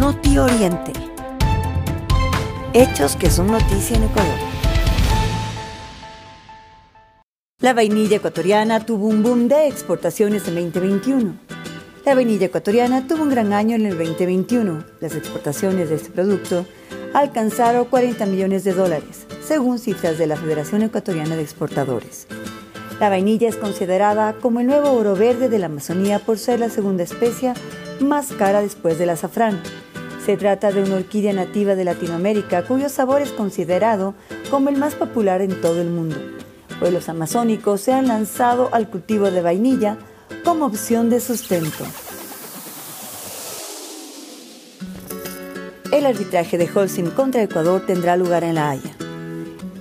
Noti Oriente. Hechos que son noticia en Ecuador. La vainilla ecuatoriana tuvo un boom de exportaciones en 2021. La vainilla ecuatoriana tuvo un gran año en el 2021. Las exportaciones de este producto alcanzaron 40 millones de dólares, según cifras de la Federación Ecuatoriana de Exportadores. La vainilla es considerada como el nuevo oro verde de la Amazonía por ser la segunda especie más cara después del azafrán. Se trata de una orquídea nativa de Latinoamérica cuyo sabor es considerado como el más popular en todo el mundo. Pueblos amazónicos se han lanzado al cultivo de vainilla como opción de sustento. El arbitraje de Holcim contra Ecuador tendrá lugar en La Haya.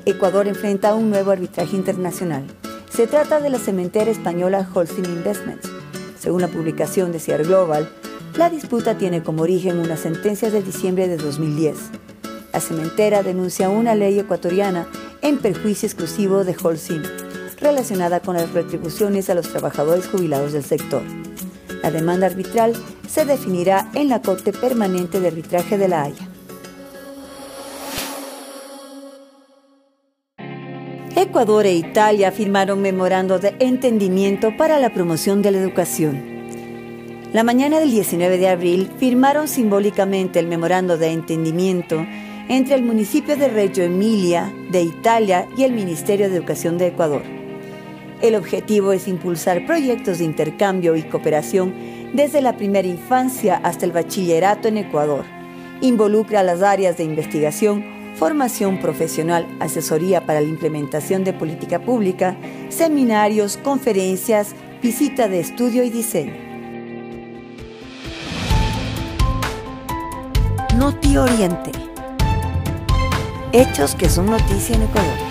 Ecuador enfrenta un nuevo arbitraje internacional. Se trata de la cementera española Holcim Investments. Según la publicación de CIAR Global, la disputa tiene como origen una sentencia de diciembre de 2010. La cementera denuncia una ley ecuatoriana en perjuicio exclusivo de Holcim, relacionada con las retribuciones a los trabajadores jubilados del sector. La demanda arbitral se definirá en la Corte Permanente de Arbitraje de La Haya. Ecuador e Italia firmaron memorando de entendimiento para la promoción de la educación. La mañana del 19 de abril firmaron simbólicamente el memorando de entendimiento entre el municipio de Reggio Emilia de Italia y el Ministerio de Educación de Ecuador. El objetivo es impulsar proyectos de intercambio y cooperación desde la primera infancia hasta el bachillerato en Ecuador. Involucra las áreas de investigación, formación profesional, asesoría para la implementación de política pública, seminarios, conferencias, visita de estudio y diseño. Noti Oriente. Hechos que son noticia en Ecuador.